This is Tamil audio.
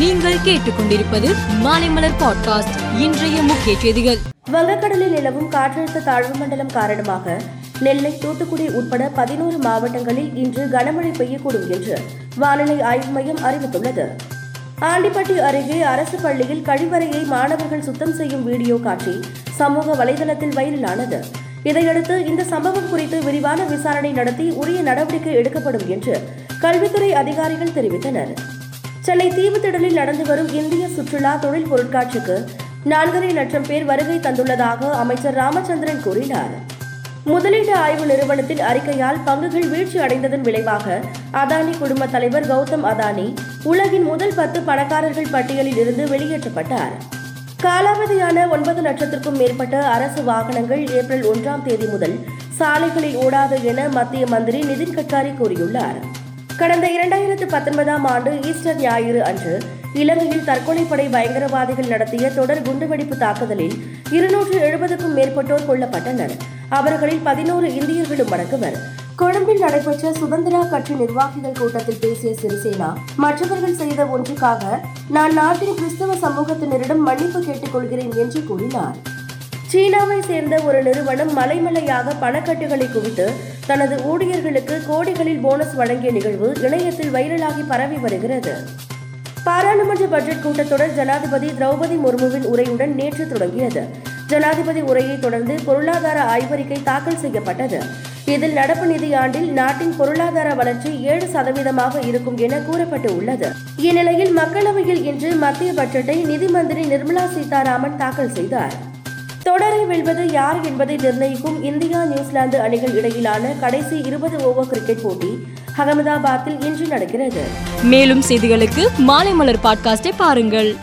நீங்கள் கேட்டுக்கொண்டிருப்பது மாலைமலர் பாட்காஸ்ட் இன்றைய முக்கிய செய்திகள். வங்கக்கடலில் நிலவும் காற்றழுத்த தாழ்வு மண்டலம் காரணமாக நெல்லை தூத்துக்குடி உட்பட பதினோரு மாவட்டங்களில் இன்று கனமழை பெய்யக்கூடும் என்று வானிலை ஆய்வு மையம் அறிவித்துள்ளது. ஆண்டிப்பட்டி அருகே அரசு பள்ளியில் கழிவறையை மாணவர்கள் சுத்தம் செய்யும் வீடியோ காட்சி சமூக வலைதளத்தில் வைரலானது. இதையடுத்து இந்த சம்பவம் குறித்து விரிவான விசாரணை நடத்தி உரிய நடவடிக்கை எடுக்கப்படும் என்று கல்வித்துறை அதிகாரிகள் தெரிவித்தனர். சென்னை தீவுத்திடலில் நடந்து வரும் இந்திய சுற்றுலா தொழில் பொருட்காட்சிக்கு நான்கரை லட்சம் பேர் வருகை தந்துள்ளதாக அமைச்சர் ராமச்சந்திரன் கூறினார். முதலீட்டு ஆய்வு நிறுவனத்தின் அறிக்கையால் பங்குகள் வீழ்ச்சி அடைந்ததன் விளைவாக அதானி குடும்ப தலைவர் கௌதம் அதானி உலகின் முதல் பத்து பணக்காரர்கள் பட்டியலில் இருந்து வெளியேற்றப்பட்டார். காலாவதியான ஒன்பது லட்சத்திற்கும் மேற்பட்ட அரசு வாகனங்கள் ஏப்ரல் ஒன்றாம் தேதி முதல் சாலைகளில் ஓடாது என மத்திய மந்திரி நிதின் கட்காரி கூறியுள்ளார். கடந்த இரண்டாயிரத்து பத்தொன்பதாம் ஆண்டு ஈஸ்டர் ஞாயிறு அன்று இலங்கையில் தற்கொலைப்படை பயங்கரவாதிகள் நடத்திய தொடர் குண்டுவெடிப்பு தாக்குதலில் இருநூற்று எழுபதுக்கும் மேற்பட்டோர் கொல்லப்பட்டனர். அவர்களில் பதினோரு இந்தியர்களும் அடங்குவர். கொழும்பில் நடைபெற்ற சுதந்திரா கட்சி நிர்வாகிகள் கூட்டத்தில் பேசிய சிறிசேனா மற்றவர்கள் செய்த ஒன்றுக்காக நான் நாட்டின் கிறிஸ்தவ சமூகத்தினரிடம் மன்னிப்பு கேட்டுக்கொள்கிறேன் என்று கூறினார். சீனாவை சேர்ந்த ஒரு நிறுவனம் மலைமலையாக பணக்கட்டுகளை குவித்து தனது ஊழியர்களுக்கு கோடிகளில் போனஸ் வழங்கிய நிகழ்வு இணையத்தில் வைரலாகி பரவி வருகிறது. பாராளுமன்ற பட்ஜெட் கூட்டத்தொடர் ஜனாதிபதி திரௌபதி முர்முவின் உரையுடன் நேற்று தொடங்கியது. ஜனாதிபதி உரையை தொடர்ந்து பொருளாதார ஆய்வறிக்கை தாக்கல் செய்யப்பட்டது. இதில் நடப்பு நிதியாண்டில் நாட்டின் பொருளாதார வளர்ச்சி ஏழு சதவீதமாக இருக்கும் என கூறப்பட்டு உள்ளது இந்நிலையில் மக்களவையில் இன்று மத்திய பட்ஜெட்டை நிதி மந்திரி நிர்மலா சீதாராமன் தாக்கல் செய்தார். தொடரை வெல்வது யார் என்பதை நிர்ணயிக்கும் இந்தியா நியூசிலாந்து அணிகள் இடையிலான கடைசி இருபது ஓவர் கிரிக்கெட் போட்டி அகமதாபாத்தில் இன்று நடக்கிறது. மேலும் செய்திகளுக்கு மாலை மலர் பாட்காஸ்டை பாருங்கள்.